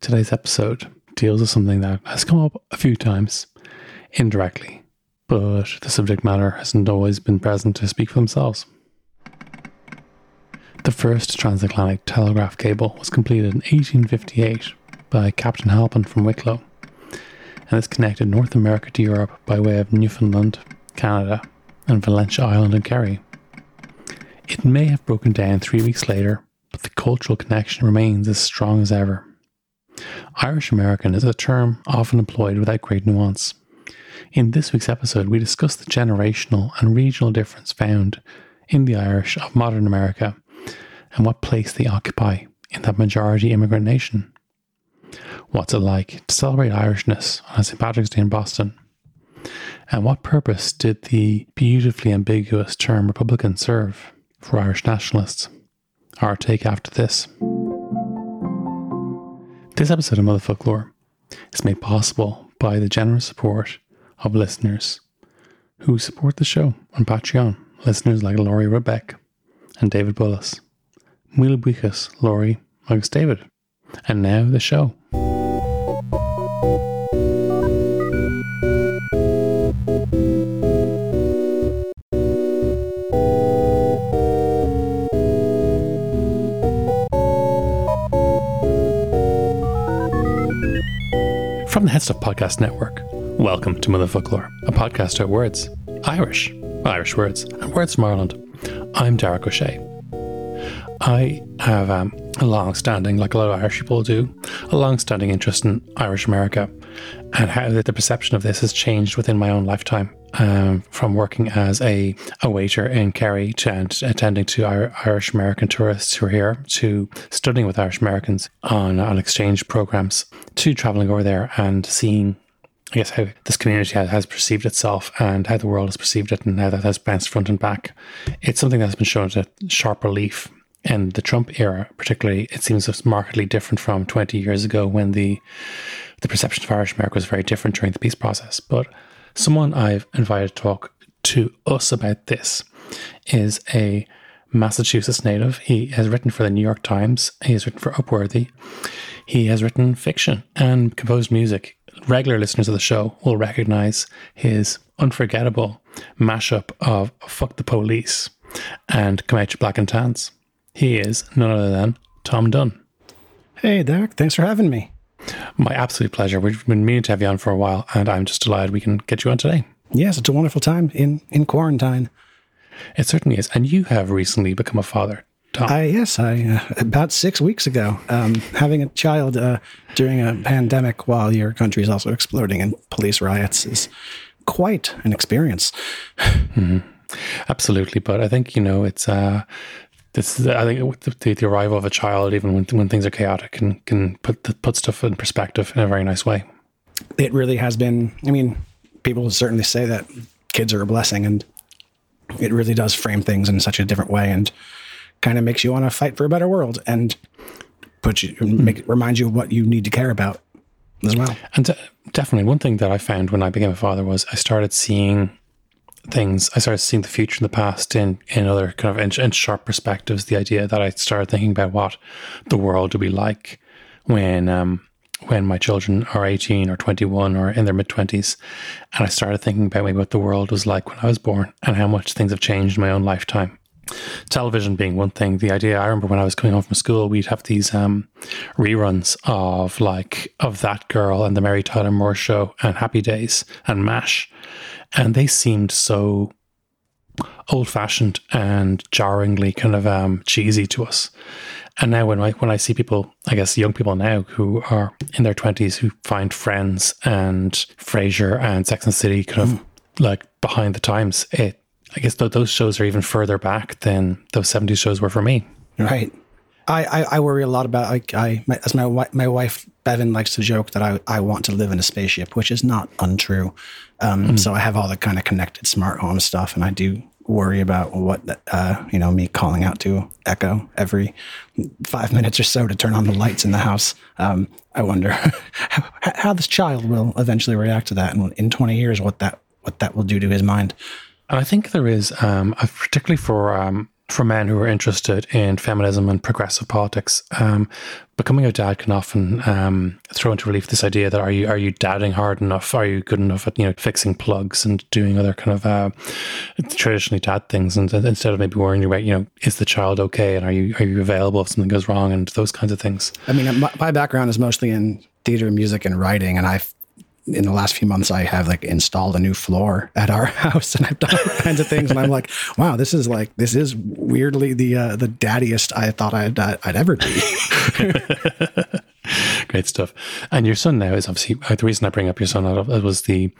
Today's episode deals with something that has come up a few times indirectly, but the subject matter hasn't always been present to speak for themselves. The first transatlantic telegraph cable was completed in 1858 by Captain Halpin from Wicklow, and this connected North America to Europe by way of Newfoundland, Canada, and Valentia Island in Kerry. It may have broken down three weeks later, but the cultural connection remains as strong as ever. Irish American is a term often employed without great nuance. In this week's episode, we discuss the generational and regional difference found in the Irish of modern America and what place they occupy in that majority immigrant nation. What's it like to celebrate Irishness on St. Patrick's Day in Boston? And what purpose did the beautifully ambiguous term Republican serve for Irish nationalists? Our take after this. This episode of Motherfoclóir is made possible by the generous support of listeners who support the show on Patreon. Listeners like Laurie Rebeck and David Bullis. Míle buíochas, Laurie, agus David. And now the show. Headstuff Podcast Network, welcome to Motherfoclóir, a podcast about words, Irish, Irish words, and words from Ireland. I'm Darach Ó Séaghdha. I have um, a long standing, like a lot of Irish people do, a long standing interest in Irish America and how the perception of this has changed within my own lifetime. Um, from working as a, a waiter in Kerry to and attending to Irish American tourists who are here, to studying with Irish Americans on, on exchange programs, to traveling over there and seeing I guess how this community has, has, perceived itself and how the world has perceived it and how that has bounced front and back. It's something that's been shown to sharp relief in the Trump era, particularly, it seems markedly different from 20 years ago when the the perception of Irish America was very different during the peace process. But someone I've invited to talk to us about this is a Massachusetts native. He has written for the New York Times. He has written for Upworthy. He has written fiction and composed music. Regular listeners of the show will recognize his unforgettable mashup of Fuck the Police and Come Out Your Black and Tans. He is none other than Thom Dunn. Hey, Darach. Thanks for having me. My absolute pleasure. We've been meaning to have you on for a while, and I'm just delighted we can get you on today. Yes, it's a wonderful time in, in quarantine. It certainly is. And you have recently become a father. Thom. I, yes, I uh, about six weeks ago, um, having a child uh, during a pandemic while your country is also exploding in police riots is quite an experience. Mm-hmm. Absolutely, but I think you know it's uh, this is, I think the, the, arrival of a child, even when when things are chaotic, can can put the, put stuff in perspective in a very nice way. It really has been. I mean, people certainly say that kids are a blessing, and it really does frame things in such a different way, and kind of makes you want to fight for a better world, and put you mm. make remind you of what you need to care about as well. And de- definitely, one thing that I found when I became a father was I started seeing things. I started seeing the future and the past in, in other kind of in, in sharp perspectives. The idea that I started thinking about what the world would be like when um, when my children are 18 or 21 or in their mid 20s. And I started thinking about maybe what the world was like when I was born and how much things have changed in my own lifetime. Television being one thing. The idea I remember when I was coming home from school, we'd have these um, reruns of like of that girl and the Mary Tyler Moore show and Happy Days and MASH and they seemed so old fashioned and jarringly kind of um, cheesy to us. And now when I when I see people, I guess young people now who are in their twenties who find Friends and Frasier and Sex and City kind of mm. like behind the times, it I guess th- those shows are even further back than those seventies shows were for me. Right. I, I, I worry a lot about I, I my, as my my wife Bevan likes to joke that I I want to live in a spaceship, which is not untrue. Um, So I have all the kind of connected smart home stuff, and I do worry about what uh, you know me calling out to Echo every five minutes or so to turn on the lights in the house. Um, I wonder how, how this child will eventually react to that, and in twenty years, what that what that will do to his mind. And I think there is, um, particularly for um, for men who are interested in feminism and progressive politics, um, becoming a dad can often um, throw into relief this idea that are you are you dadding hard enough? Are you good enough at you know fixing plugs and doing other kind of uh, traditionally dad things? And, and instead of maybe worrying about you know is the child okay and are you are you available if something goes wrong and those kinds of things. I mean, my, my background is mostly in theater, music, and writing, and I've in the last few months I have like installed a new floor at our house, and I've done all kinds of things, and I'm like, wow, this is like this is weirdly the uh, the daddiest I thought I'd uh, I'd ever be. Great stuff. And your son now is obviously uh, the reason I bring up your son uh, was the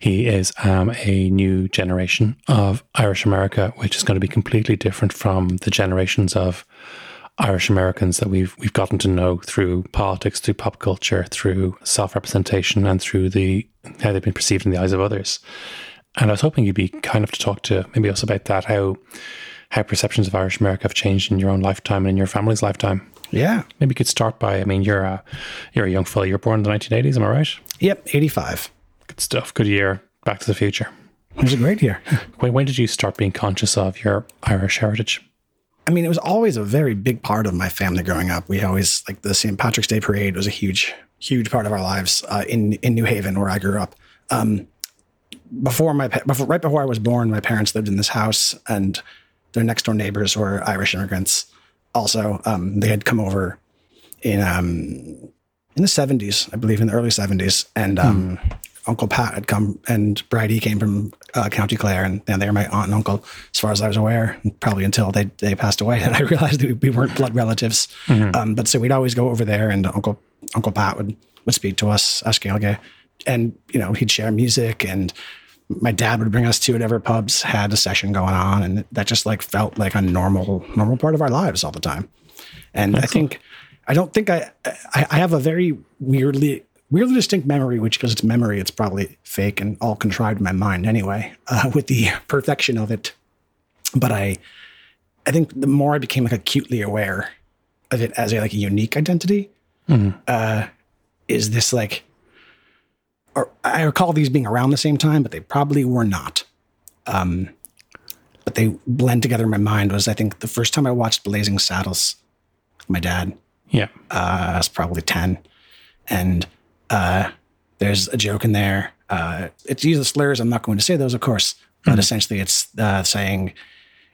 he is um, a new generation of Irish America, which is going to be completely different from the generations of Irish Americans that we've we've gotten to know through politics, through pop culture, through self representation, and through the how they've been perceived in the eyes of others. And I was hoping you'd be kind of to talk to maybe us about that, how how perceptions of Irish America have changed in your own lifetime and in your family's lifetime. Yeah. Maybe you could start by, I mean, you're a you're a young fella. You're born in the 1980s, am I right? Yep. 85. Good stuff. Good year. Back to the Future. It was a great year. When, when did you start being conscious of your Irish heritage? I mean, it was always a very big part of my family growing up. We always like the St. Patrick's Day parade was a huge, huge part of our lives uh, in in New Haven, where I grew up. Um, before my before, right before I was born, my parents lived in this house, and their next door neighbors were Irish immigrants. Also, um, they had come over in um, in the seventies, I believe, in the early seventies, and um, Uncle Pat had come, and Bridie came from uh, County Clare, and, and they were my aunt and uncle, as far as I was aware, probably until they they passed away, and I realized that we weren't blood relatives. Um, but so we'd always go over there, and Uncle Uncle Pat would would speak to us, as Gaeilge, and you know he'd share music and my dad would bring us to whatever pubs had a session going on and that just like felt like a normal normal part of our lives all the time. And i think i don't think I, I i have a very weirdly weirdly distinct memory which because it's memory it's probably fake and all contrived in my mind anyway uh, with the perfection of it but i i think the more i became like acutely aware of it as a like a unique identity uh is this like or I recall these being around the same time, but they probably were not. Um, but they blend together in my mind was I think the first time I watched Blazing Saddles, my dad, Yeah. uh, I was probably 10. And uh, there's a joke in there. Uh, it's uses slurs. I'm not going to say those, of course, but essentially it's uh, saying,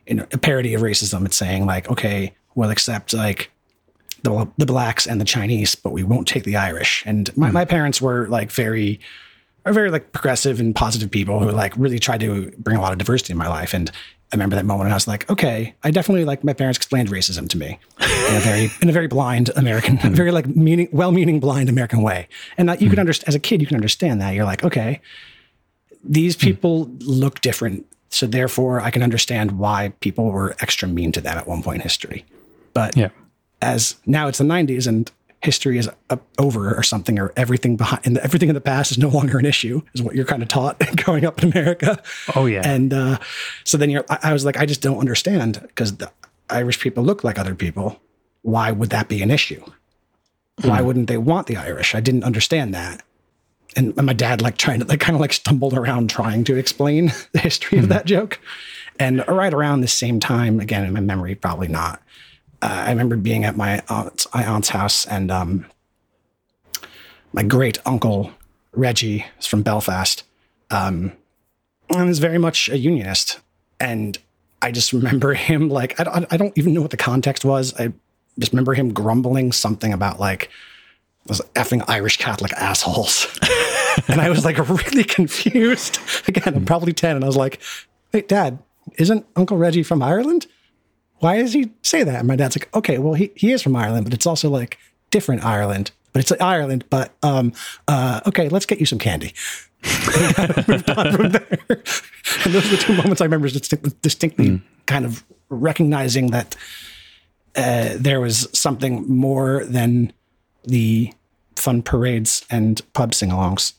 you know, a parody of racism. It's saying like, okay, we'll accept like the, the blacks and the Chinese, but we won't take the Irish. And my, my parents were like very, are very like progressive and positive people who like really tried to bring a lot of diversity in my life. And I remember that moment and I was like, okay, I definitely like my parents explained racism to me in a very, in a very blind American, very like meaning, well-meaning blind American way. And that you can hmm. understand as a kid, you can understand that you're like, okay, these hmm. people look different. So therefore I can understand why people were extra mean to them at one point in history. But Yeah. as now it's the 90s and history is over or something or everything behind and everything in the past is no longer an issue is what you're kind of taught growing up in america. Oh, yeah. and uh, so then you're I, I was like i just don't understand because the irish people look like other people. Why would that be an issue? Why wouldn't they want the irish? I didn't understand that. And my dad like trying to like kind of like stumbled around trying to explain the history of that joke. And right around the same time again in my memory probably not uh, I remember being at my aunt's, my aunt's house, and um, my great uncle Reggie is from Belfast, um, and is very much a unionist. And I just remember him like I don't, I don't even know what the context was. I just remember him grumbling something about like those effing Irish Catholic assholes, and I was like really confused. Again, I'm probably ten, and I was like, "Wait, Dad, isn't Uncle Reggie from Ireland?" Why does he say that? And my dad's like, okay, well, he, he is from Ireland, but it's also like different Ireland, but it's like Ireland, but um, uh, okay, let's get you some candy. and moved on from there. And those are the two moments I remember distinct, distinctly kind of recognizing that uh, there was something more than the fun parades and pub sing-alongs.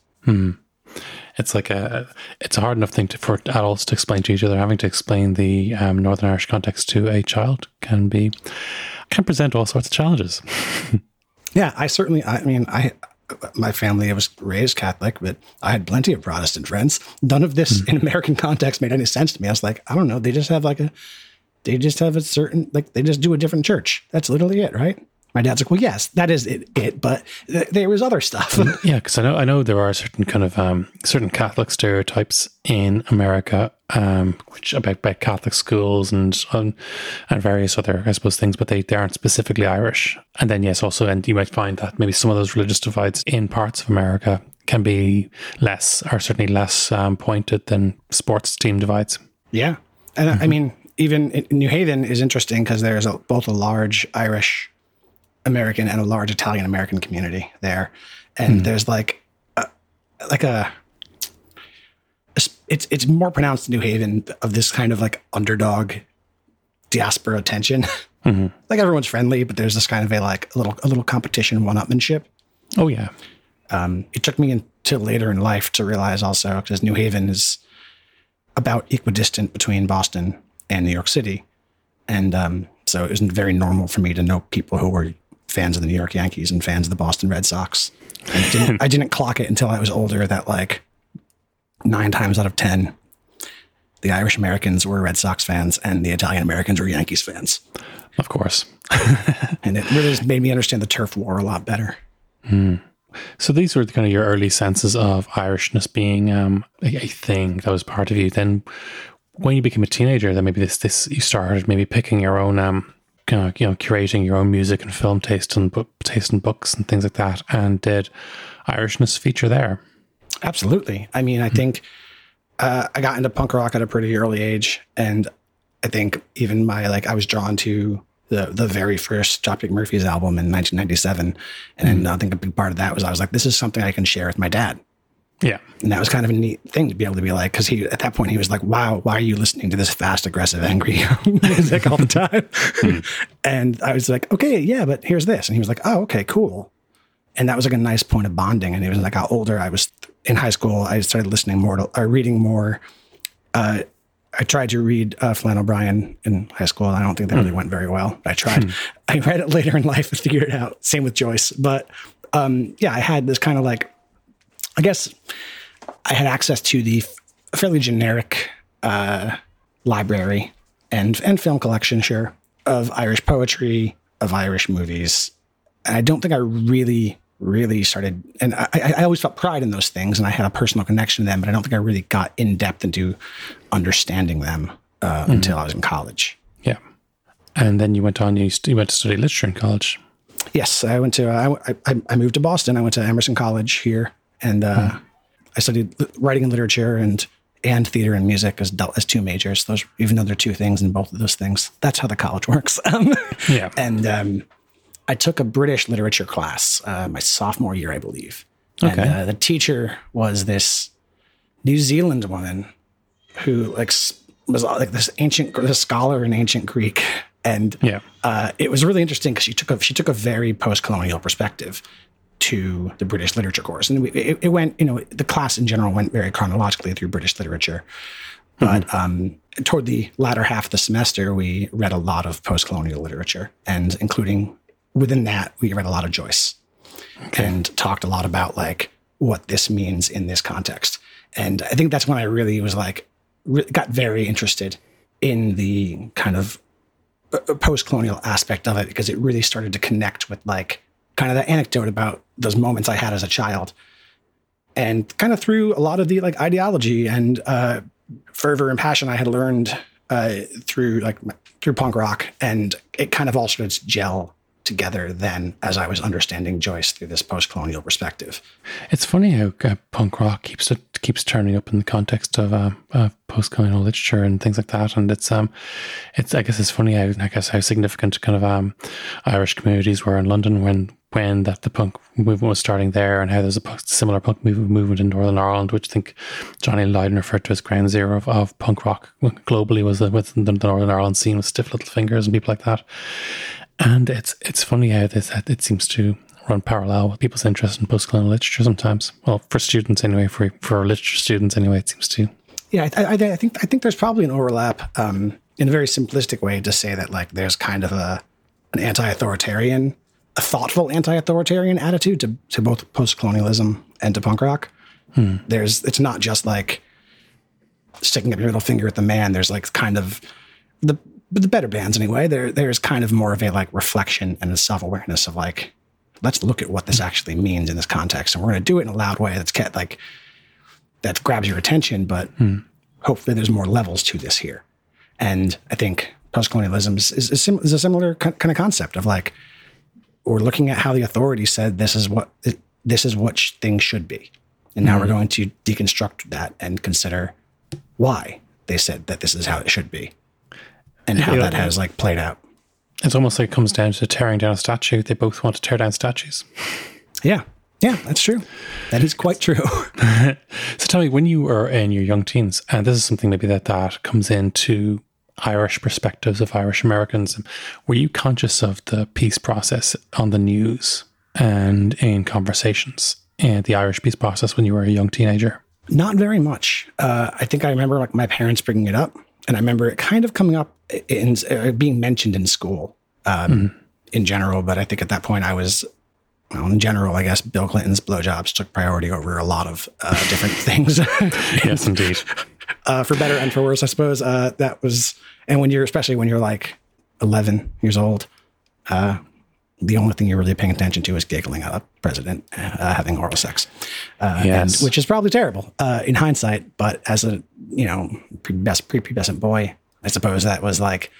It's like a it's a hard enough thing to, for adults to explain to each other. Having to explain the um, Northern Irish context to a child can be can present all sorts of challenges. Yeah, I certainly. I mean, I my family I was raised Catholic, but I had plenty of Protestant friends. None of this in American context made any sense to me. I was like, I don't know. They just have like a, they just have a certain like they just do a different church. That's literally it, right? My dad's like, well, yes, that is it, it but th- there was other stuff. Yeah, because I know I know there are certain kind of um, certain Catholic stereotypes in America, um, which about, about Catholic schools and um, and various other I suppose things, but they, they aren't specifically Irish. And then yes, also, and you might find that maybe some of those religious divides in parts of America can be less, or certainly less um, pointed than sports team divides. yeah, and I- I mean, even New Haven is interesting because there's a, both a large Irish American and a large Italian American community there, and there's like a, like a it's it's more pronounced in New Haven of this kind of like underdog diaspora tension. like everyone's friendly, but there's this kind of a like a little a little competition, one upmanship. Oh yeah, Um, it took me until later in life to realize also because New Haven is about equidistant between Boston and New York City, and um, so it was very normal for me to know people who were fans of the New York Yankees and fans of the Boston Red Sox. It didn't, I didn't clock it until I was older that like nine times out of ten, the Irish Americans were Red Sox fans and the Italian Americans were Yankees fans, of course. and it really just made me understand the turf war a lot better. So these were kind of your early senses of Irishness being um, a, a thing that was part of you. Then, when you became a teenager, then maybe this this you started maybe picking your own um, kind of, you know, curating your own music and film taste and book taste in books and things like that. And did Irishness feature there? Absolutely. I mean, I think uh, I got into punk rock at a pretty early age, and I think even my like I was drawn to the the very first Dropkick Murphys album in 1997, and then I think a big part of that was I was like, this is something I can share with my dad. Yeah, And that was kind of a neat thing to be able to be like, because he at that point he was like, "Wow, why are you listening to this fast, aggressive, angry music all the time?" and I was like, "Okay, yeah, but here's this," and he was like, "Oh, okay, cool." And that was like a nice point of bonding. And it was like, I got older. I was in high school. I started listening more to, or reading more. Uh, I tried to read uh, Flann O'Brien in high school. and I don't think that really went very well. But I tried. I read it later in life and figured it out. Same with Joyce. But um, yeah, I had this kind of like, I guess I had access to the fairly generic uh, library and and film collection, sure, of Irish poetry, of Irish movies. And I don't think I really, really started. And I, I I always felt pride in those things, and I had a personal connection to them. But I don't think I really got in depth into understanding them uh, until I was in college. yeah. And then you went on. You, st- you went to study literature in college. Yes, I went to. I, I, I moved to Boston. I went to Emerson College here, and uh, I studied writing and literature and and theater and music as as two majors. Those, even though they're two things in both of those things, that's how the college works. Um, Yeah. and um, I took a British literature class uh, my sophomore year, I believe. And Okay. uh, the teacher was this New Zealand woman who like was uh, like this ancient this scholar in ancient Greek, and Yeah. uh, it was really interesting because she took a she took a very post colonial perspective to the British literature course, and we- it, it went you know the class in general went very chronologically through British literature, hmm. but um, toward the latter half of the semester we read a lot of post colonial literature, and including within that we read a lot of Joyce, and talked a lot about like what this means in this context, and I think that's when I really was like got very interested in the kind of uh, uh, post colonial aspect of it because it really started to connect with like kind of that anecdote about those moments I had as a child. And kind of through a lot of the like ideology and uh, fervor and passion I had learned uh, through like through punk rock, and it kind of all started to gel together then as I was understanding Joyce through this post colonial perspective. It's funny how uh, punk rock keeps it keeps turning up in the context of uh, uh, post-colonial literature and things like that, and it's um, it's I guess it's funny how I guess how significant kind of um, Irish communities were in London when when that the punk movement was starting there, and how there's a similar punk move- movement in Northern Ireland, which I think Johnny Lydon referred to as ground zero of, of punk rock globally was the, with the Northern Ireland scene with Stiff Little Fingers and people like that. And it's it's funny how this it seems to run parallel with people's interest in post-colonial literature sometimes. Well, for students anyway, for for literature students anyway, it seems to. Yeah, I, I, I think I think there's probably an overlap um, in a very simplistic way to say that like there's kind of a an anti-authoritarian, a thoughtful anti-authoritarian attitude to to both post-colonialism and to punk rock. Hmm. There's it's not just like sticking up your middle finger at the man. There's like kind of the the better bands anyway. There there's kind of more of a like reflection and a self awareness of like let's look at what this actually means in this context, and we're going to do it in a loud way that's kept, like that grabs your attention, but hmm. hopefully there's more levels to this here. And I think post-colonialism is, is, is, sim- is a similar kind of concept of like we're looking at how the authority said this is what this is what sh- things should be, and now mm. we're going to deconstruct that and consider why they said that this is how it should be, and how that has like played out. It's almost like it comes down to tearing down a statue. They both want to tear down statues. Yeah. Yeah, that's true. That is quite true. so tell me, when you were in your young teens, and this is something maybe that that comes into Irish perspectives of Irish Americans, were you conscious of the peace process on the news and in conversations and the Irish peace process when you were a young teenager? Not very much. Uh, I think I remember like my parents bringing it up, and I remember it kind of coming up in uh, being mentioned in school um, mm. in general. But I think at that point I was, well, in general, I guess Bill Clinton's blowjobs took priority over a lot of uh, different things. yes, indeed. Uh, for better and for worse, I suppose. Uh, that was, and when you're, especially when you're like 11 years old, uh, the only thing you're really paying attention to is giggling at a president uh, having oral sex, uh, yes. and, which is probably terrible uh, in hindsight. But as a you know best prepubescent boy, I suppose that was like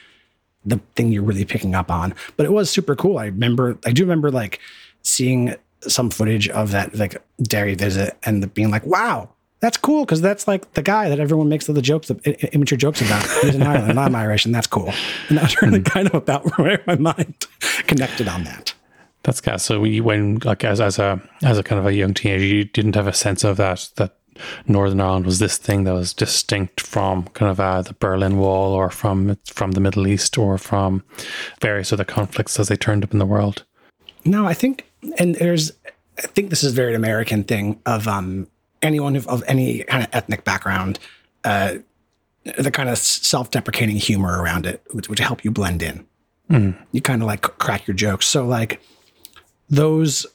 the thing you're really picking up on. But it was super cool. I remember, I do remember like seeing some footage of that like Derry visit and being like, wow, that's cool because that's like the guy that everyone makes the jokes, immature jokes about. He's in Ireland, I'm Irish, and that's cool. And that's really hmm. kind of about where my mind connected on that. That's kind so we when like as as a as a kind of a young teenager, you didn't have a sense of that that Northern Ireland was this thing that was distinct from kind of uh, the Berlin Wall or from from the Middle East or from various other conflicts as they turned up in the world. No, I think, and there's, I think this is a very American thing of um, anyone of, of any kind of ethnic background, uh, the kind of self-deprecating humor around it, which, which help you blend in. Mm. You kind of like crack your jokes. So like those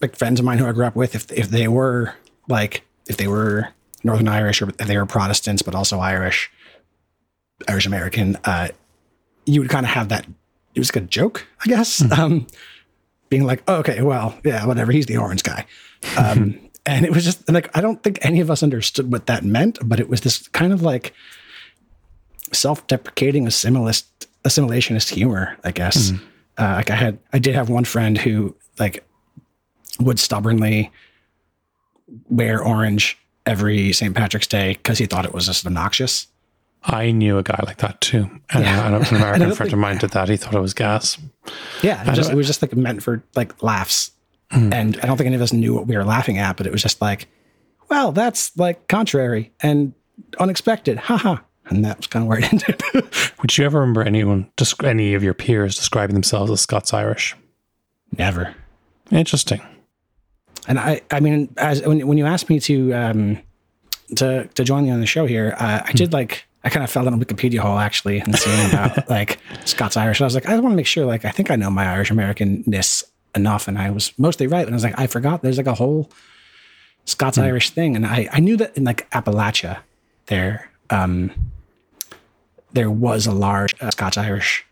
like friends of mine who I grew up with, if if they were like if they were Northern Irish or if they were Protestants, but also Irish, Irish American, uh, you would kind of have that. It was like a joke, I guess. Mm-hmm. Um, being like, oh, okay, well, yeah, whatever. He's the orange guy. Um, and it was just like, I don't think any of us understood what that meant, but it was this kind of like self deprecating assimilist, assimilationist humor, I guess. Mm-hmm. Uh, like I had, I did have one friend who like would stubbornly wear orange every St. Patrick's Day because he thought it was just obnoxious. I knew a guy like that too. And yeah. an American friend of mine did that. He thought it was gas. Yeah, it, just, it was just like meant for like laughs. Mm. And I don't think any of us knew what we were laughing at, but it was just like, well, that's like contrary and unexpected. Haha. And that was kind of where it ended. Would you ever remember anyone, just any of your peers describing themselves as Scots Irish? Never. Interesting. And I, I mean, as when, when you asked me to, um, to, to join you on the show here, uh, I did hmm. like, I kind of fell in a Wikipedia hole actually and seeing about like Scots Irish. I was like, I want to make sure, like, I think I know my Irish Americanness enough. And I was mostly right. And I was like, I forgot there's like a whole Scots hmm. Irish thing. And I, I knew that in like Appalachia there, um, there was a large uh, Scots Irish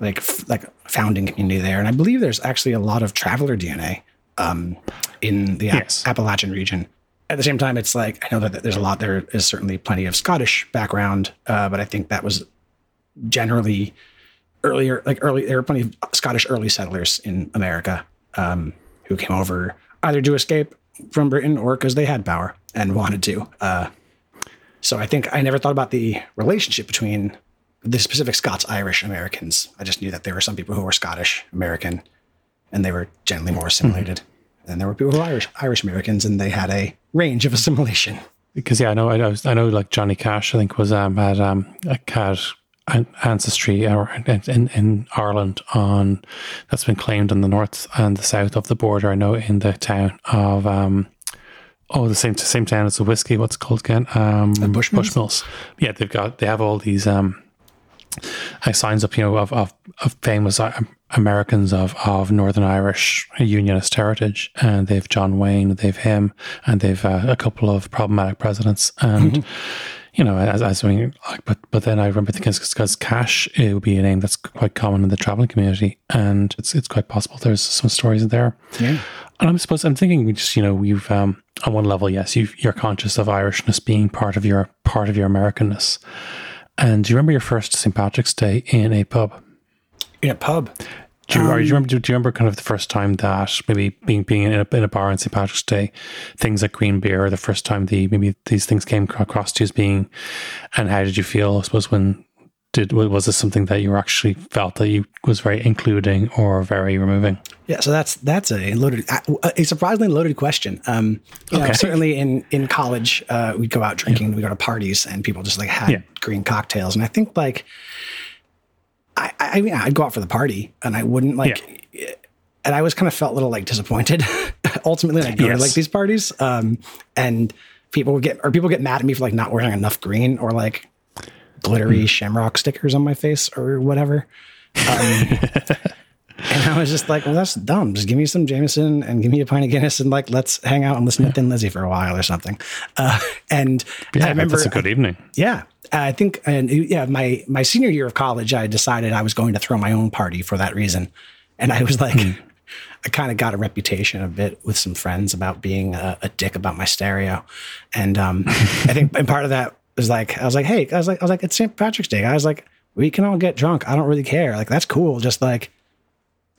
like f- like founding community there, and I believe there's actually a lot of traveler DNA um, in the yes. Appalachian region. At the same time, it's like I know that there's a lot. There is certainly plenty of Scottish background, uh, but I think that was generally earlier. Like early, there were plenty of Scottish early settlers in America um, who came over either to escape from Britain or because they had power and wanted to. Uh, so I think I never thought about the relationship between the specific Scots Irish Americans. I just knew that there were some people who were Scottish American and they were generally more assimilated. Mm-hmm. And there were people who were Irish Irish Americans, and they had a range of assimilation. Because yeah, I know, I know, I know. Like Johnny Cash, I think was um, had um, had ancestry in, in Ireland on that's been claimed on the north and the south of the border. I know in the town of um, oh the same same town as the whiskey. What's it called again? Um, Bushmills? Bushmills. Yeah, they've got they have all these um, signs up, you know, of of, of famous uh, Americans of of Northern Irish Unionist heritage, and they've John Wayne, they've him, and they've uh, a couple of problematic presidents, and. Mm-hmm you know, as, as like, but but then I remember thinking because Cash it would be a name that's quite common in the traveling community, and it's it's quite possible there's some stories in there. Yeah, and I'm supposed I'm thinking we just you know we've um, on one level yes you you're conscious of Irishness being part of your part of your Americanness, and do you remember your first St Patrick's Day in a pub? In a pub. Do you, um, do you remember? Do, you remember kind of the first time that maybe being being in a, in a bar on St Patrick's Day, things like green beer, the first time the maybe these things came across to you as being, and how did you feel? I suppose when did was this something that you actually felt that you was very including or very removing? Yeah, so that's that's a loaded, a surprisingly loaded question. Um, you okay. know, certainly in in college, uh, we'd go out drinking, yeah. we go to parties, and people just like had yeah. green cocktails, and I think like I, I mean, I'd go out for the party and I wouldn't like, yeah. and I was kind of felt a little like disappointed ultimately. Go yes. to like these parties. Um, and people would get, or people get mad at me for like not wearing enough green or like glittery mm. shamrock stickers on my face or whatever. Um, And I was just like, well, that's dumb. Just give me some Jameson and give me a pint of Guinness and like, let's hang out and listen yeah. to Thin Lizzy for a while or something. Uh, and yeah, I remember that's a good evening. Yeah. I think, and yeah, my, my senior year of college, I decided I was going to throw my own party for that reason. And I was like, mm. I kind of got a reputation a bit with some friends about being a, a dick about my stereo. And um, I think, and part of that was like, I was like, hey, I was like, I was like, it's St. Patrick's Day. I was like, we can all get drunk. I don't really care. Like, that's cool. Just like,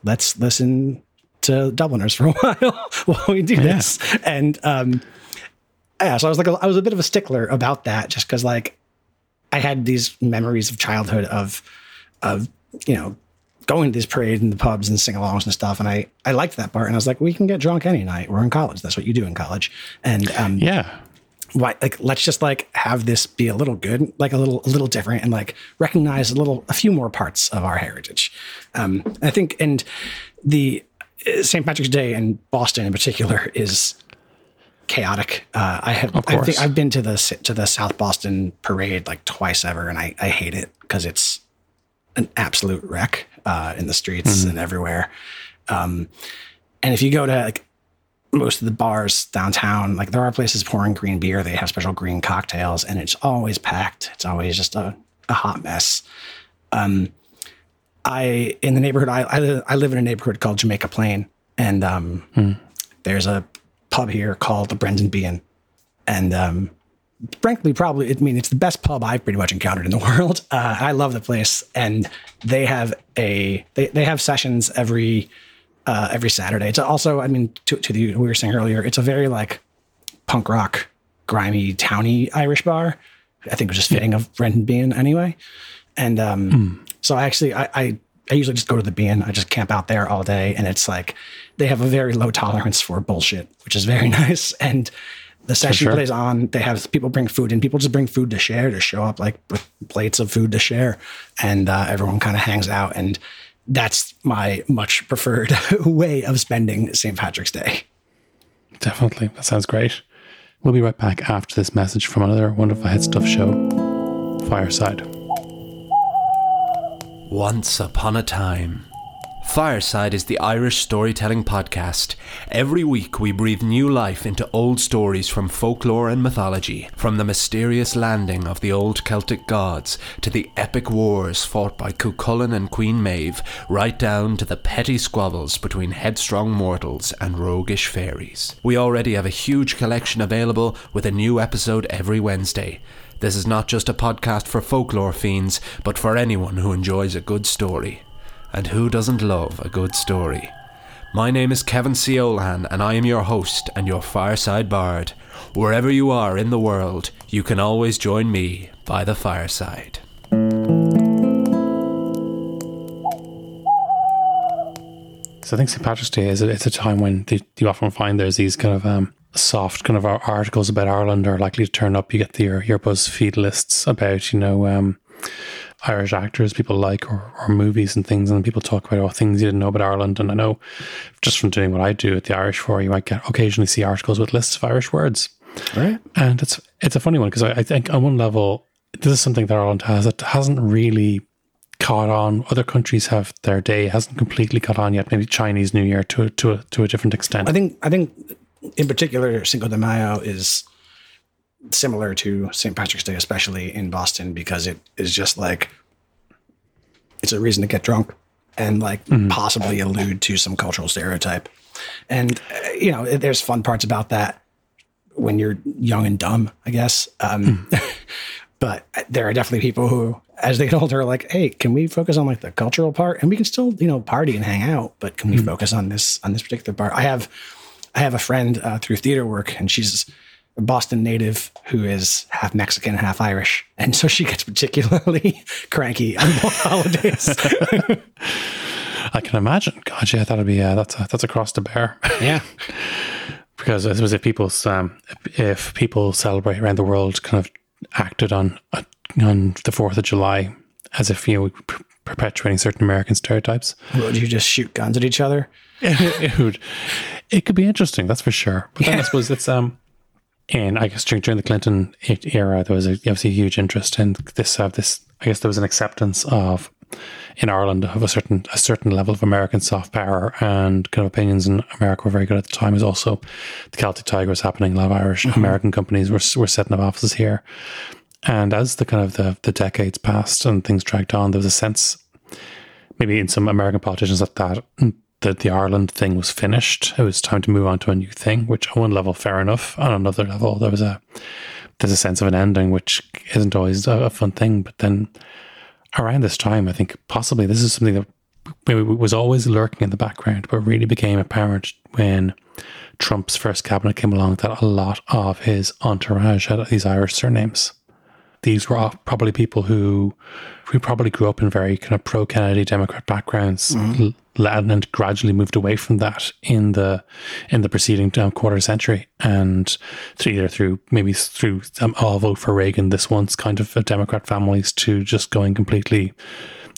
let's listen to Dubliners for a while while we do yeah. this. And um, yeah, so I was like, I was a bit of a stickler about that, just because like I had these memories of childhood of of you know going to these parades and the pubs and sing-alongs and stuff, and I I liked that part, and I was like, we can get drunk any night. We're in college. That's what you do in college. And um, yeah, why like let's just like have this be a little good like a little a little different and like recognize a little a few more parts of our heritage. Um i think and the uh, st patrick's day in boston in particular is chaotic. Uh i have i think i've been to the to the south boston parade like twice ever and i i hate it because it's an absolute wreck uh in the streets mm-hmm. and everywhere. Um and if you go to like most of the bars downtown, like there are places pouring green beer. They have special green cocktails, and it's always packed. It's always just a, a hot mess. Um, I in the neighborhood. I, I, I live in a neighborhood called Jamaica Plain, and um, hmm. there's a pub here called the Brendan Behan, and um, frankly, probably I mean it's the best pub I've pretty much encountered in the world. Uh, I love the place, and they have a they they have sessions every uh, every Saturday. It's also, I mean, to, to the we were saying earlier, it's a very like punk rock, grimy, towny Irish bar. I think it was just fitting of Brendan Behan anyway. And um, mm. so I actually, I, I, I usually just go to the Behan. I just camp out there all day, and it's like they have a very low tolerance for bullshit, which is very nice. And the session sure. plays on. They have people bring food, and people just bring food to share to show up like with plates of food to share, and uh, everyone kind of hangs out and that's my much preferred way of spending St. Patrick's Day. Definitely. That sounds great. We'll be right back after this message from another wonderful Head Stuff show, Fireside. Once upon a time. Fireside is the Irish storytelling podcast. Every week we breathe new life into old stories from folklore and mythology, from the mysterious landing of the old Celtic gods to the epic wars fought by Cuchulainn and Queen Maeve, right down to the petty squabbles between headstrong mortals and roguish fairies. We already have a huge collection available with a new episode every Wednesday. This is not just a podcast for folklore fiends, but for anyone who enjoys a good story. And who doesn't love a good story? My name is Kevin C. Olahan, and I am your host and your fireside bard. Wherever you are in the world, you can always join me by the fireside. So I think St. Patrick's Day is a, it's a time when you often find there's these kind of um, soft kind of articles about Ireland are likely to turn up. You get the, your, your BuzzFeed lists about, you know, um, Irish actors people like or, or movies and things, and people talk about oh, things you didn't know about Ireland. And I know just from doing what I do at the Irish For, you might get occasionally see articles with lists of Irish words. Right. And it's it's a funny one because I, I think on one level, this is something that Ireland has that hasn't really caught on. Other countries have their day, hasn't completely caught on yet. Maybe Chinese New Year to a, to a, to a different extent. I think I think in particular Cinco de Mayo is similar to St. Patrick's Day, especially in Boston, because it is just like it's a reason to get drunk and like possibly allude to some cultural stereotype. And uh, you know, there's fun parts about that when you're young and dumb, I guess. Um, but there are definitely people who, as they get older, are like, "Hey, can we focus on like the cultural part, and we can still, you know, party and hang out, but can we focus on this on this particular part?" I have, I have a friend uh, through theater work, and she's Boston native who is half Mexican, half Irish, and so she gets particularly cranky on both holidays. I can imagine. God, yeah, that'd be uh, that's a, that's a cross to bear. yeah, because I suppose if people um, if people celebrate around the world kind of acted on uh, on the Fourth of July as if you know per- perpetuating certain American stereotypes, would you just shoot guns at each other? it would it could be interesting. That's for sure. But then I suppose it's um. And I guess during, during the Clinton era, there was a, obviously a huge interest in this. Uh, this, I guess, there was an acceptance of in Ireland of a certain a certain level of American soft power and kind of opinions in America were very good at the time. Is also the Celtic Tiger was happening. A lot of Irish American companies were were setting up offices here, and as the kind of the the decades passed and things dragged on, there was a sense, maybe in some American politicians, that that that the Ireland thing was finished. It was time to move on to a new thing. Which on one level, fair enough. On another level, there was a there's a sense of an ending, which isn't always a, a fun thing. But then around this time, I think possibly this is something that maybe was always lurking in the background, but really became apparent when Trump's first cabinet came along that a lot of his entourage had these Irish surnames. These were all probably people who who probably grew up in very kind of pro Kennedy Democrat backgrounds, mm-hmm. l- and gradually moved away from that in the in the preceding um, quarter century, and through either through maybe through um, I'll vote for Reagan this once kind of uh, Democrat families to just going completely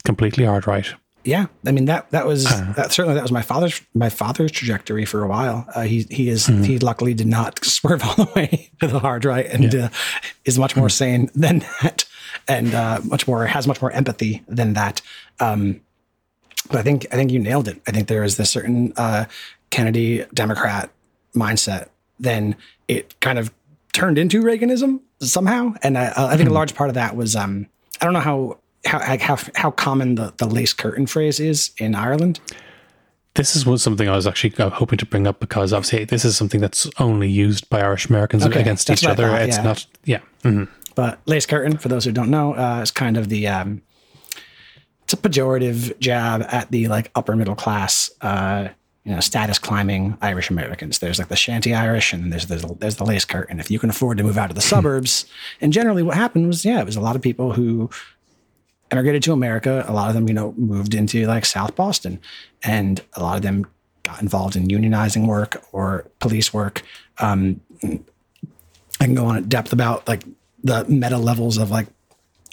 completely hard right. Yeah, I mean that that was that certainly that was my father's my father's trajectory for a while. Uh, he he is he luckily did not swerve all the way to the hard right and uh, is much more sane than that, and uh, much more has much more empathy than that. Um, but I think I think you nailed it. I think there is this certain uh, Kennedy Democrat mindset. Then it kind of turned into Reaganism somehow, and I, I think a large part of that was um, I don't know how how how how common the, the lace curtain phrase is in Ireland. This is what something I was actually uh, hoping to bring up because obviously this is something that's only used by Irish Americans Okay, against each other. thought, it's yeah. not, yeah. mhm. But lace curtain, for those who don't know, uh, is kind of the um, pejorative jab at the like upper middle class, uh, you know, status climbing Irish Americans. There's like the shanty Irish, and there's there's, there's the lace curtain. If you can afford to move out of the suburbs, and generally what happened was, yeah, it was a lot of people who immigrated to America. A lot of them, you know, moved into like South Boston, and a lot of them got involved in unionizing work or police work. Um, I can go on at depth about like the meta levels of like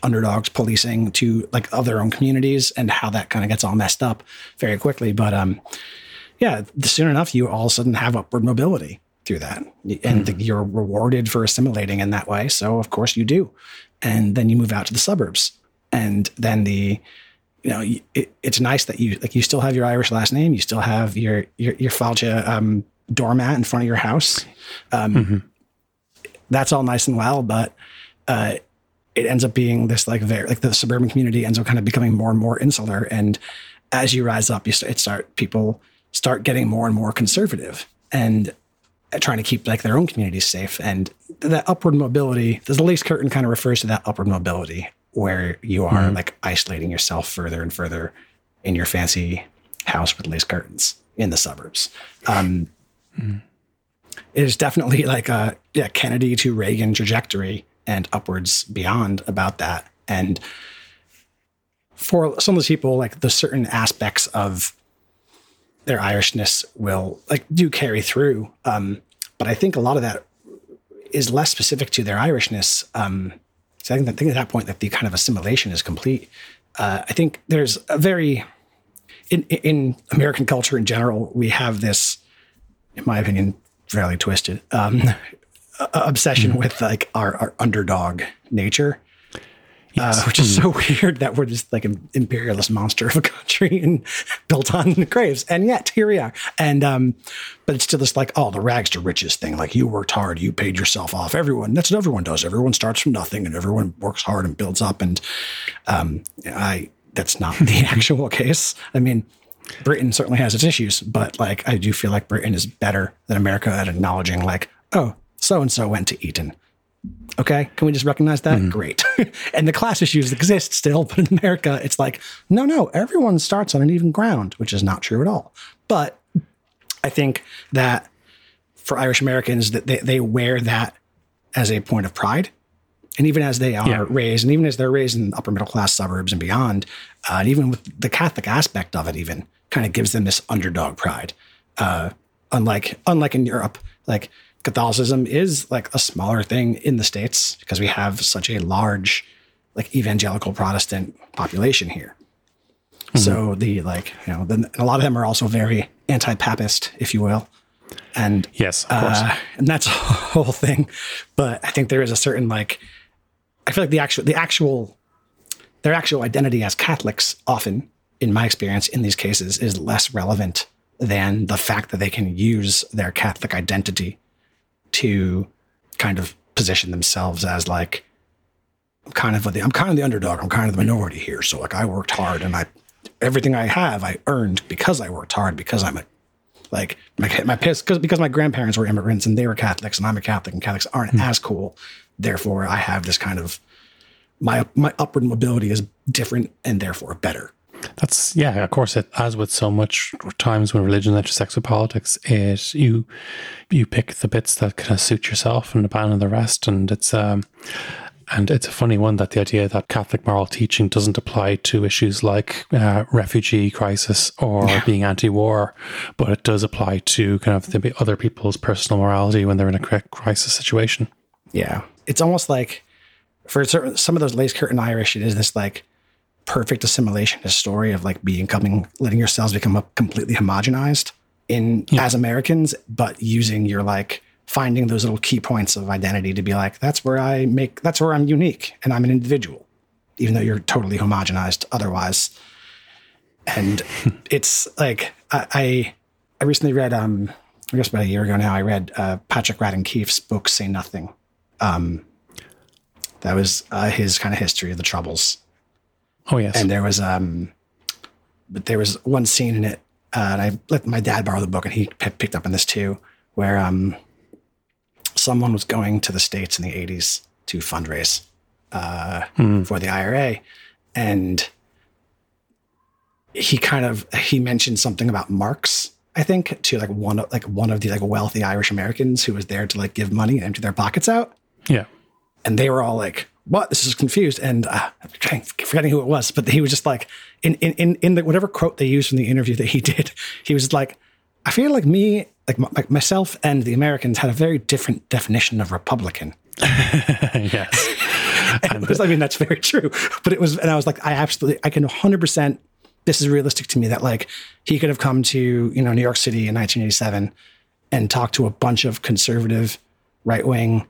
underdogs policing to like of their own communities and how that kind of gets all messed up very quickly. But um, yeah, soon enough, you all of a sudden have upward mobility through that, and you're rewarded for assimilating in that way. So of course you do, and then you move out to the suburbs, and then the you know it, it's nice that you like you still have your Irish last name, you still have your your your Fáilte um, doormat in front of your house. Um, That's all nice and well, but uh, it ends up being this like very like the suburban community ends up kind of becoming more and more insular and as you rise up you start, it start people start getting more and more conservative and uh, trying to keep like their own communities safe and that upward mobility the lace curtain kind of refers to that upward mobility where you are mm-hmm. like isolating yourself further and further in your fancy house with lace curtains in the suburbs. Um, mm-hmm. it is definitely like a yeah Kennedy to Reagan trajectory and upwards beyond about that. And for some of those people, like the certain aspects of their Irishness will like do carry through. Um, but I think a lot of that is less specific to their Irishness. Um, So I think, I think at that point that the kind of assimilation is complete. Uh, I think there's a very in in American culture in general, we have this, in my opinion, fairly twisted um, obsession mm. with like our, our underdog nature. Yes. Uh, which is so weird that we're just like an imperialist monster of a country and built on the graves. And yet here we are. And, um, but it's still this like, oh, the rags to riches thing. Like you worked hard, you paid yourself off. Everyone, that's what everyone does. Everyone starts from nothing and everyone works hard and builds up. And, um, I, that's not the actual case. I mean, Britain certainly has its issues, but like, I do feel like Britain is better than America at acknowledging like, oh, so and so went to Eton Okay, can we just recognize that? Mm-hmm. Great. and the class issues exist still, but in America, it's like, no, no, everyone starts on an even ground, which is not true at all. But I think that for Irish Americans, that they, they wear that as a point of pride. And even as they are yeah. raised, and even as they're raised in upper middle class suburbs and beyond, uh, and even with the Catholic aspect of it, even kind of gives them this underdog pride. Uh, unlike unlike in Europe, like Catholicism is like a smaller thing in the States because we have such a large, like evangelical Protestant population here. Mm-hmm. So the like, you know, the, a lot of them are also very anti-papist, if you will. And yes, of course. Uh, and that's a whole thing. But I think there is a certain like, I feel like the actual, the actual, their actual identity as Catholics often, in my experience, in these cases, is less relevant than the fact that they can use their Catholic identity to kind of position themselves as like I'm kind of the I'm kind of the underdog. I'm kind of the minority here. So like I worked hard and I everything I have I earned because I worked hard because I'm a like my my piss because because my grandparents were immigrants and they were Catholics and I'm a Catholic and Catholics aren't mm. as cool. Therefore, I have this kind of my my upward mobility is different and therefore better. That's yeah, of course. It as with so much times when religion intersects with politics, it you you pick the bits that kind of suit yourself and abandon the rest, and it's um and it's a funny one that the idea that Catholic moral teaching doesn't apply to issues like uh, refugee crisis or yeah. being anti-war, but it does apply to kind of the other people's personal morality when they're in a crisis situation. Yeah, it's almost like for certain, some of those lace curtain Irish, it is this like perfect assimilation, a story of like becoming, letting yourselves become completely homogenized in yeah. as Americans, but using your like finding those little key points of identity to be like, that's where I make, that's where I'm unique and I'm an individual, even though you're totally homogenized otherwise. And it's like, I, I, I recently read, um, I guess about a year ago now, I read uh, Patrick Radden Keefe's book, Say Nothing. Um, that was uh, his kind of history of the Troubles Oh yes. And there was um, but there was one scene in it, uh, and I let my dad borrow the book, and he p- picked up on this too, where um, someone was going to the states in the '80s to fundraise uh, mm. for the IRA, and he kind of he mentioned something about Marx. I think to like one of like one of the like wealthy Irish Americans who was there to like give money and empty their pockets out. Yeah, and they were all like, what? This is confused. And uh, I'm forgetting who it was, but he was just like, in, in, in the, whatever quote they used from the interview that he did, he was like, I feel like me, like, like myself and the Americans had a very different definition of Republican. yes. and was, I mean, that's very true. But it was, and I was like, I absolutely, I can 100%, this is realistic to me that like he could have come to, you know, New York City in 1987 and talked to a bunch of conservative, right wing,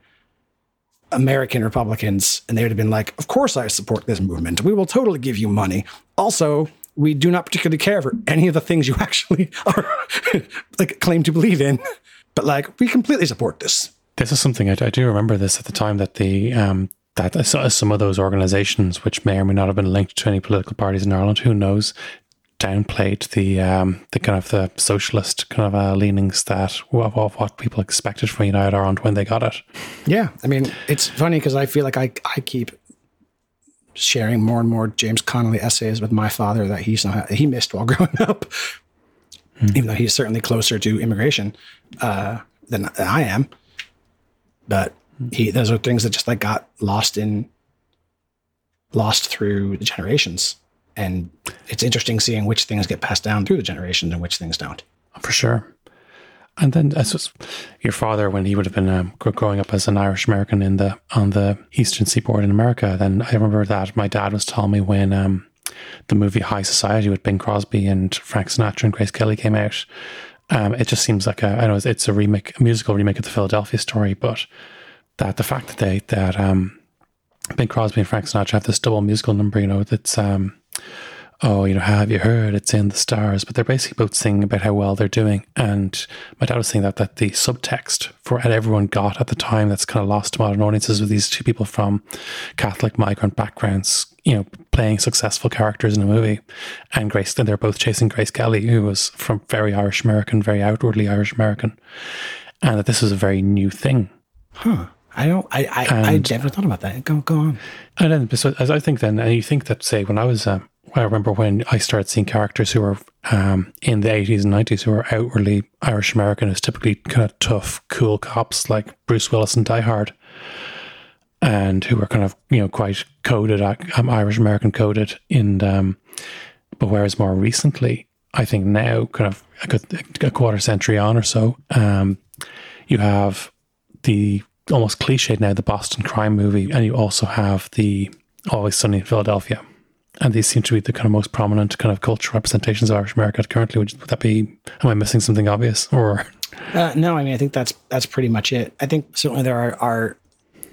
American Republicans, and they would have been like, Of course, I support this movement. We will totally give you money. Also, we do not particularly care for any of the things you actually are like claim to believe in, but like we completely support this. This is something I, I do remember this at the time that the um, that some of those organizations, which may or may not have been linked to any political parties in Ireland, who knows, downplayed the um, the kind of the socialist kind of uh, leanings that of, what people expected from United Ireland when they got it. Yeah, I mean, it's funny because I feel like I I keep sharing more and more James Connolly essays with my father that he somehow he missed while growing up, hmm. even though he's certainly closer to immigration uh, than, than I am. But he those are things that just like got lost in lost through the generations and it's interesting seeing which things get passed down through the generations and which things don't. For sure. And then suppose your father, when he would have been um, growing up as an Irish American in the on the Eastern Seaboard in America, then I remember that my dad was telling me when um, the movie High Society with Bing Crosby and Frank Sinatra and Grace Kelly came out. Um, it just seems like a, I know it's a remake, a musical remake of the Philadelphia story, but that the fact that they that um, Bing Crosby and Frank Sinatra have this double musical number, you know, that's um, oh, you know, have you heard? It's in the stars. But they're basically both singing about how well they're doing. And my dad was saying that that the subtext for everyone got at the time that's kind of lost to modern audiences with these two people from Catholic migrant backgrounds, you know, playing successful characters in a movie. And Grace, and they're both chasing Grace Kelly, who was from very Irish American, very outwardly Irish American. And that this was a very new thing. Huh. I don't. I I, I never thought about that. Go go on. And then, so as I think, then, and you think that, say, when I was, um, I remember when I started seeing characters who were um, in the 80s and 90s who were outwardly Irish American as typically kind of tough, cool cops like Bruce Willis and Die Hard, and who were kind of, you know, quite coded, um, Irish American coded. In, um, but whereas more recently, I think now, kind of a, good, a quarter century on or so, um, you have the almost cliched now the Boston crime movie, and you also have the Always Sunny in Philadelphia. And these seem to be the kind of most prominent kind of cultural representations of Irish America currently. Would, would that be? Am I missing something obvious? Or Uh, no, I mean I think that's that's pretty much it. I think certainly there are, are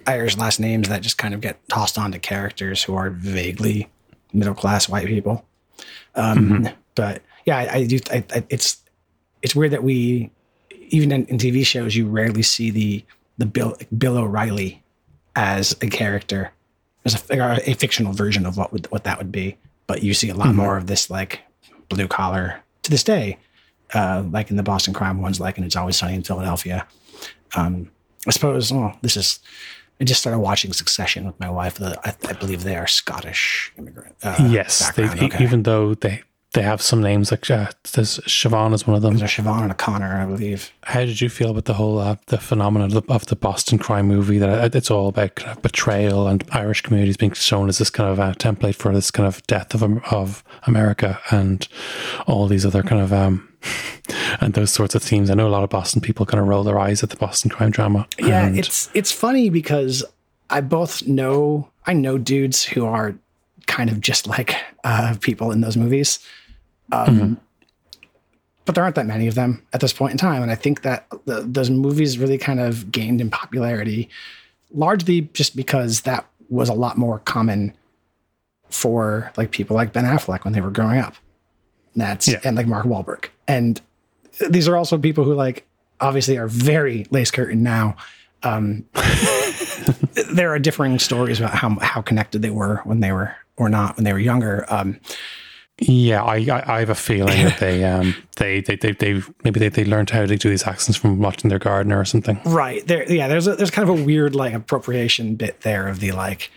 Irish last names that just kind of get tossed onto characters who are vaguely middle class white people. Um, But yeah, I, I do. I, I, it's it's weird that we even in, in TV shows you rarely see the the Bill Bill O'Reilly as a character as a, a fictional version of what would what that would be. But you see a lot more of this like blue collar to this day uh, like in the Boston crime ones, like in It's Always Sunny in Philadelphia. Um, I suppose, oh, this is, I just started watching Succession with my wife. I, I believe they are Scottish immigrant. Uh, yes, they, okay. even though they they have some names like uh, there's Siobhan is one of them. There's a Siobhan and a Connor, I believe. How did you feel about the whole uh, the phenomenon of the, of the Boston crime movie? That it's all about kind of betrayal and Irish communities being shown as this kind of uh, template for this kind of death of of America and all these other kind of um and those sorts of themes. I know a lot of Boston people kind of roll their eyes at the Boston crime drama. Yeah, and it's it's funny because I both know I know dudes who are kind of just like uh, people in those movies, um, but there aren't that many of them at this point in time, and I think that the, those movies really kind of gained in popularity, largely just because that was a lot more common for like people like Ben Affleck when they were growing up. That's Yeah. and like Mark Wahlberg, and these are also people who like obviously are very lace curtain now. Um, there are differing stories about how how connected they were when they were or not when they were younger. Um, yeah, I, I I have a feeling that they um they they they they maybe they, they learned how to do these accents from watching their gardener or something. right there, yeah. There's a, there's kind of a weird like appropriation bit there of the like.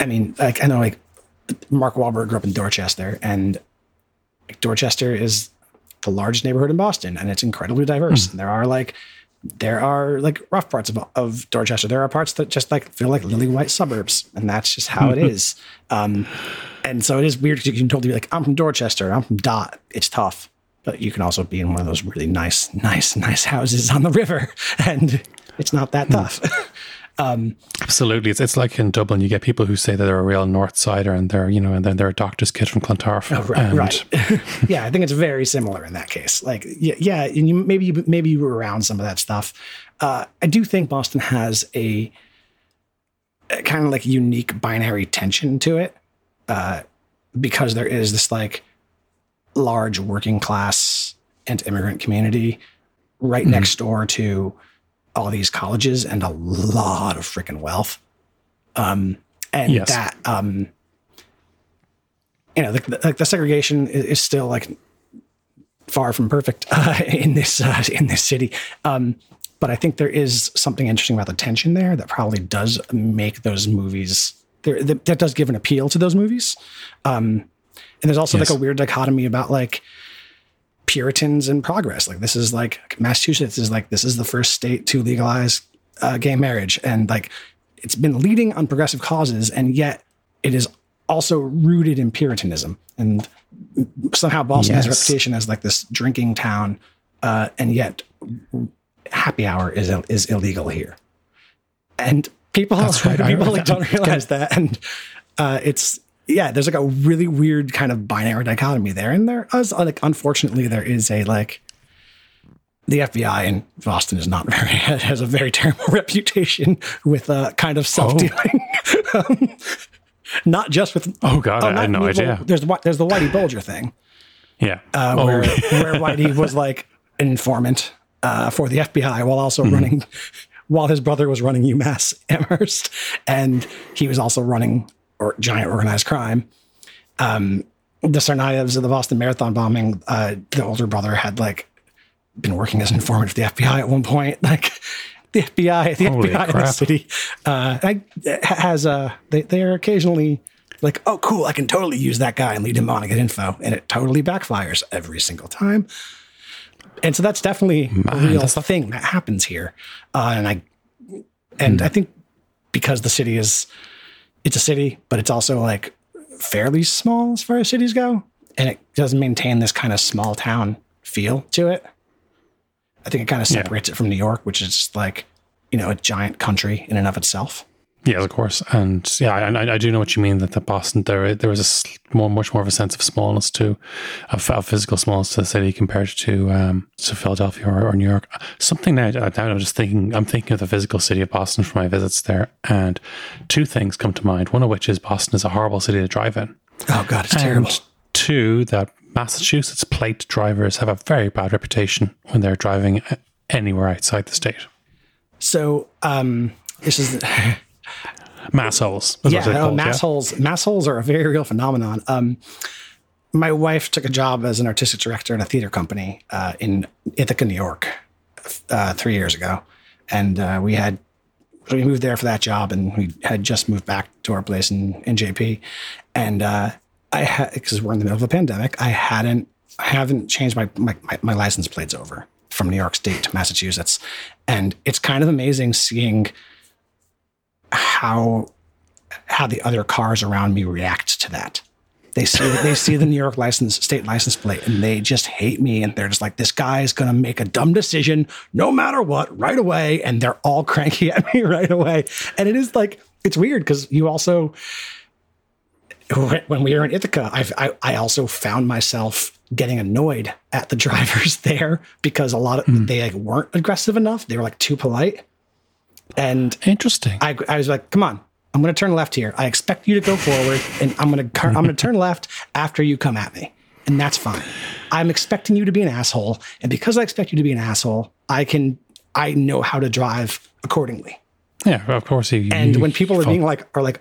I mean, like I know like Mark Wahlberg grew up in Dorchester, and like, Dorchester is the largest neighborhood in Boston, and it's incredibly diverse. And there are like there are like rough parts of, of Dorchester. There are parts that just like feel like lily white suburbs, and that's just how it is. Um, and so it is weird because you can totally be like, I'm from Dorchester, I'm from Dot. It's tough, but you can also be in one of those really nice, nice, nice houses on the river, and it's not that tough. Um, Absolutely, it's it's like in Dublin, you get people who say that they're a real North Sider, and they're you know, and then they're a doctor's kid from Clontarf. Oh, right, right. yeah, I think it's very similar in that case. Like, yeah, yeah and you maybe you, maybe you were around some of that stuff. Uh, I do think Boston has a, a kind of like unique binary tension to it, uh, because there is this like large working class and immigrant community right next door to all these colleges and a lot of freaking wealth. Um, and Yes. that um, you know, the, like the segregation is, is still like far from perfect uh, in this uh, in this city. Um, but I think there is something interesting about the tension there that probably does make those movies. There, that, that does give an appeal to those movies. Um, and there's also Yes. like a weird dichotomy about like Puritans and progress. Like this is like Massachusetts is like this is the first state to legalize uh, gay marriage, and like it's been leading on progressive causes, and yet it is also rooted in Puritanism. And somehow Boston has a reputation as like this drinking town uh, and yet happy hour is is illegal here, and people. That's right, people like, don't realize that, and uh, it's yeah, there's like a really weird kind of binary dichotomy there, and there is like unfortunately there is a like the FBI in Boston is not very has a very terrible reputation with a kind of self dealing. um, not just with Oh, God, I had no with- idea. There's the- there's the Whitey Bulger thing. Yeah. uh, oh, where, where Whitey was like an informant uh, for the FBI while also running, while his brother was running UMass Amherst, and he was also running or giant organized crime. Um, the Tsarnaevs of the Boston Marathon bombing, uh, the older brother had like been working as an informant for the FBI at one point. Like the FBI, the Holy FBI in the crap. city uh, I, has uh, they they are occasionally like, oh, cool, I can totally use that guy and lead him on and get info, and it totally backfires every single time. And so that's definitely a real thing that happens here, uh, and I and I think because the city is it's a city, but it's also like fairly small as far as cities go, and it does maintain this kind of small town feel to it. I think it kind of Yeah. separates it from New York, which is like you know a giant country in and of itself. Yeah, of course, and yeah, I, I- do know what you mean. That the Boston there there was a more, much more of a sense of smallness to, of, of physical smallness to the city compared to um to Philadelphia or, or New York. Something now, now I'm just thinking, I'm thinking of the physical city of Boston for my visits there, and two things come to mind. One of which is Boston is a horrible city to drive in. Oh god, it's terrible. Two, that Massachusetts plate drivers have a very bad reputation when they're driving anywhere outside the state. So um, this is Massholes. is yeah, oh, called, mass holes. Mass holes are a very real phenomenon. Um, my wife took a job as an artistic director in a theater company uh, in Ithaca, New York, uh, three years ago, and uh, we had we moved there for that job, and we had just moved back to our place in in JP, and uh, I had because we're in the middle of a pandemic, I hadn't I haven't changed my, my my my license plates over from New York State to Massachusetts, and it's kind of amazing seeing how how the other cars around me react to that. They see they see the New York license state license plate and they just hate me and they're just like this guy is going to make a dumb decision no matter what right away and they're all cranky at me right away. And it is like it's weird because you also when we were in Ithaca, I've, I I also found myself getting annoyed at the drivers there because a lot of hmm. they like, weren't aggressive enough. They were like too polite. And Interesting. I, I was like, come on, I'm going to turn left here. I expect you to go forward, and I'm going to I'm going to turn left after you come at me, and that's fine. I'm expecting you to be an asshole, and because I expect you to be an asshole, I can I know how to drive accordingly. yeah, of course. You, And you- when people are being like are like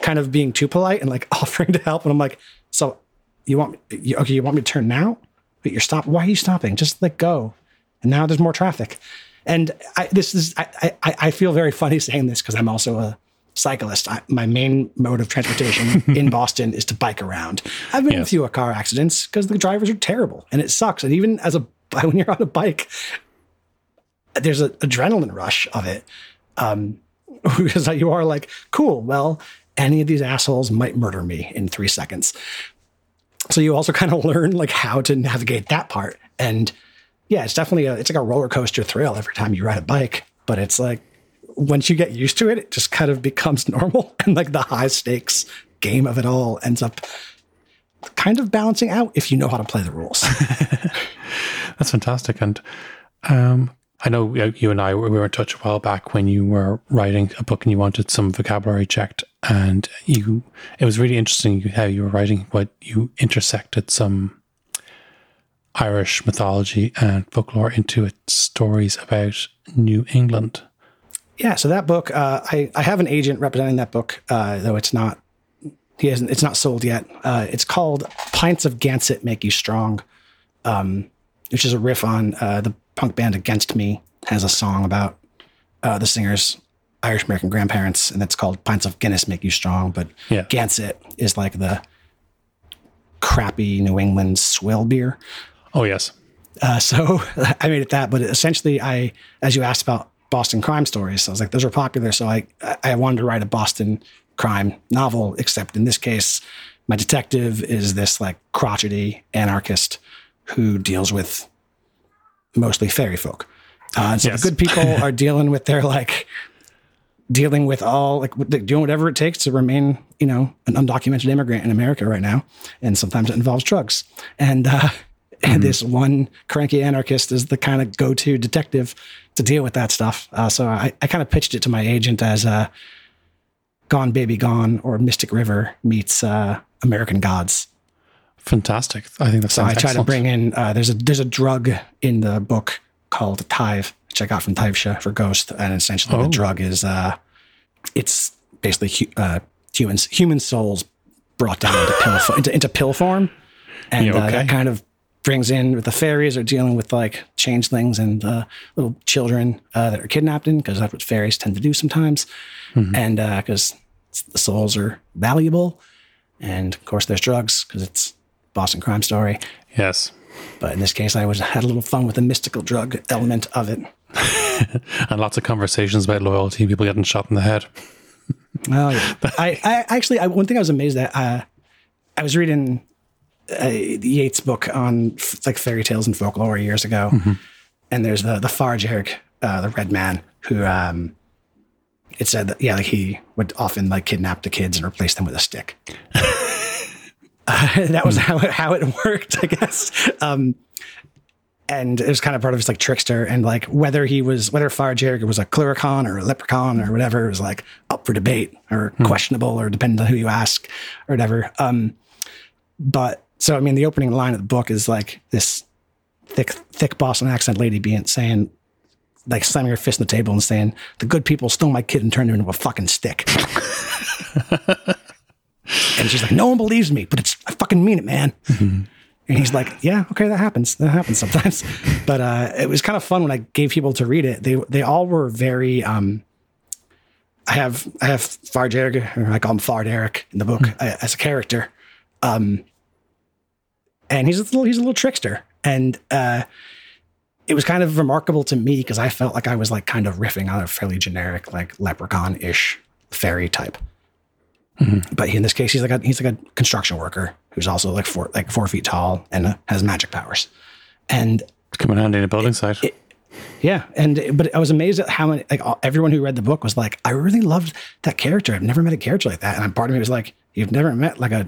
kind of being too polite and like offering to help, and I'm like, so you want me, you, okay? You want me to turn now? But you're stop. Why are you stopping? Just let go. And now there's more traffic. And I, this is I, I I feel very funny saying this because I'm also a cyclist. I, my main mode of transportation in Boston is to bike around. I've been in a few car accidents because the drivers are terrible and it sucks. And even as a when you're on a bike, there's an adrenaline rush of it um, because you are like, cool. Well, any of these assholes might murder me in three seconds. So you also kind of learn like how to navigate that part. And yeah, it's definitely a, it's like a roller coaster thrill every time you ride a bike. But it's like once you get used to it, it just kind of becomes normal. And like the high stakes game of it all ends up kind of balancing out if you know how to play the rules. That's fantastic. And um, I know you and I we were in touch a while back when you were writing a book and you wanted some vocabulary checked, and you it was really interesting how you were writing what you intersected some Irish mythology and folklore into it stories about New England. Yeah, so that book, uh, I I have an agent representing that book, uh, though it's not he hasn't it's not sold yet. Uh, it's called Pints of Gansett Make You Strong, um, which is a riff on uh, the punk band Against Me has a song about uh, the singer's Irish American grandparents, and it's called Pints of Guinness Make You Strong. But Yeah. Gansett is like the crappy New England swill beer. Oh yes, Uh, so I made it that, but essentially, I, as you asked about Boston crime stories, I was like, those are popular. So I, I wanted to write a Boston crime novel, except in this case, my detective is this like crotchety anarchist who deals with mostly fairy folk. Uh, and so Yes. the good people are dealing with their like dealing with all like doing whatever it takes to remain, you know, an undocumented immigrant in America right now, and sometimes it involves drugs. And uh, and this one cranky anarchist is the kind of go-to detective to deal with that stuff. Uh, so I, I kind of pitched it to my agent as uh, Gone Baby Gone or Mystic River meets uh, American Gods. Fantastic. I think that So I try excellent. to bring in uh, there's a there's a drug in the book called Tive, which I got from Tivesha for Ghost, and essentially Oh. the drug is uh, it's basically hu- uh, humans human souls brought down into pill into, into pill form, and Yeah, uh, that kind of brings in with the fairies are dealing with like changelings and uh, little children uh, that are kidnapped in because that's what fairies tend to do sometimes, Mm-hmm. and because the souls are valuable, and of course there's drugs because it's Boston crime story. yes. But in this case, I was had a little fun with the mystical drug element of it. And lots of conversations about loyalty people getting shot in the head. Oh yeah. I, I actually, I, one thing I was amazed at, uh, I was reading uh, Yeats' book on f- like fairy tales and folklore years ago, and there's the the Far Darrig, uh, the Red Man, who um, it said that yeah, like he would often like kidnap the kids and replace them with a stick. uh, that was how it, how it worked, I guess. Um, and it was kind of part of his like trickster and like whether he was whether Far Darrig was a Cluricon or a leprechaun or whatever it was like up for debate or questionable or depending on who you ask or whatever. Um, but so I mean, the opening line of the book is like this thick, thick Boston accent lady being saying, like slamming her fist on the table and saying, "The good people stole my kid and turned him into a fucking stick." and she's like, "No one believes me, but it's I fucking mean it, man." And he's like, "Yeah, okay, that happens. That happens sometimes." but uh, it was kind of fun when I gave people to read it. They they all were very. Um, I have I have Fard Eric, or I call him Fard Eric in the book uh, as a character, um, and he's a little he's a little trickster, and uh, it was kind of remarkable to me because I felt like I was like kind of riffing on a fairly generic like leprechaun ish fairy type. But in this case, he's like a he's like a construction worker who's also like four like four feet tall and uh, has magic powers. And It's coming handy in a building site. yeah, and but I was amazed at how many like all- everyone who read the book was like, I really loved that character. I've never met a character like that. And part of me was like, you've never met like a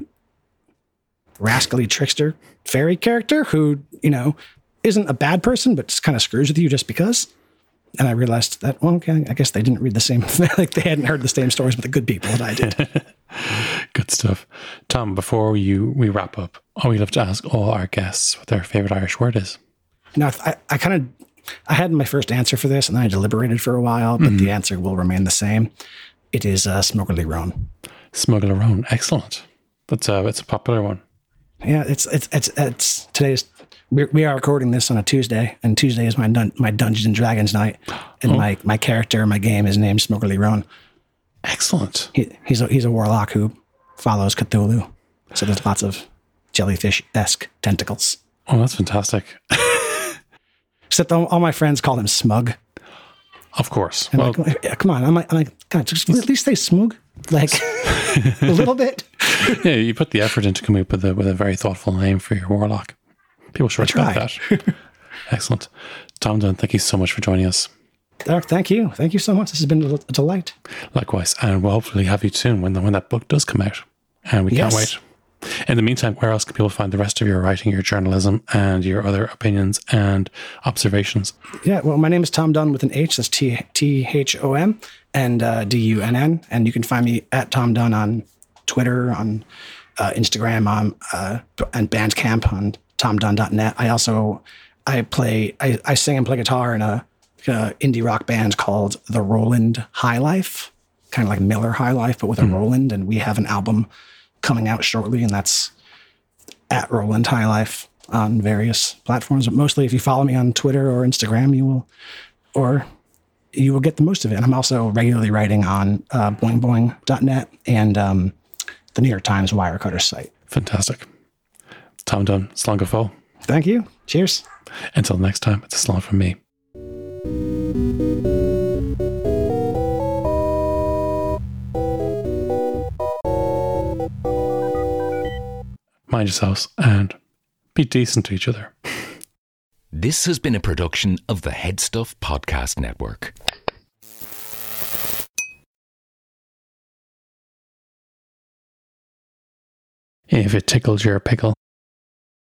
rascally trickster fairy character who you know isn't a bad person, but just kind of screws with you just because. And I realized that well, okay, I guess they didn't read the same like they hadn't heard the same stories with the good people that I did. Good stuff. Thom, before you we wrap up, I would love to ask all our guests what their favorite Irish word is. Now, I, I kind of, I had my first answer for this, and then I deliberated for a while, but the answer will remain the same. It is uh, Smugairle Róin. Smugairle róin. Excellent. That's a, it's a popular one. Yeah, it's it's it's it's today's. We, we are recording this on a Tuesday, and Tuesday is my dun, my Dungeons and Dragons night, and oh. my my character in my game is named Smugairle Róin. Excellent. He, he's a he's a warlock who follows Cthulhu, so there's lots of jellyfish esque tentacles. Oh, that's fantastic. Except all, all my friends call him Smug. Of course. Well, like, yeah, come on, I'm like, I'm like, God, just at least say Smug, like a little bit. yeah, you put the effort into coming up with a, with a very thoughtful name for your warlock. People should respect that. Excellent. Thom Dunn, thank you so much for joining us. Oh, thank you. Thank you so much. This has been a delight. Likewise, and we'll hopefully have you soon when the, when that book does come out, and we can't wait. In the meantime, where else can people find the rest of your writing, your journalism, and your other opinions and observations? Yeah, well, my name is Thom Dunn with an H. That's T T H O M and uh, D U N N. And you can find me at Thom Dunn on Twitter, on uh, Instagram, on uh, and Bandcamp on ThomDunn.net. I also I play I, I sing and play guitar in a, uh indie rock band called the Roland High Life, kind of like Miller High Life, but with a Roland. And we have an album coming out shortly, and that's at Roland High Life on various platforms. But mostly, if you follow me on Twitter or Instagram, you will, or you will get the most of it. And I'm also regularly writing on uh, boingboing.net and um, the New York Times Wirecutter site. Fantastic. Thom Dunn, Slán go fóill. Thank you. Cheers. Until next time, it's a slán from me. Mind yourselves and be decent to each other. This has been a production of the Headstuff Podcast Network. If it tickles your pickle.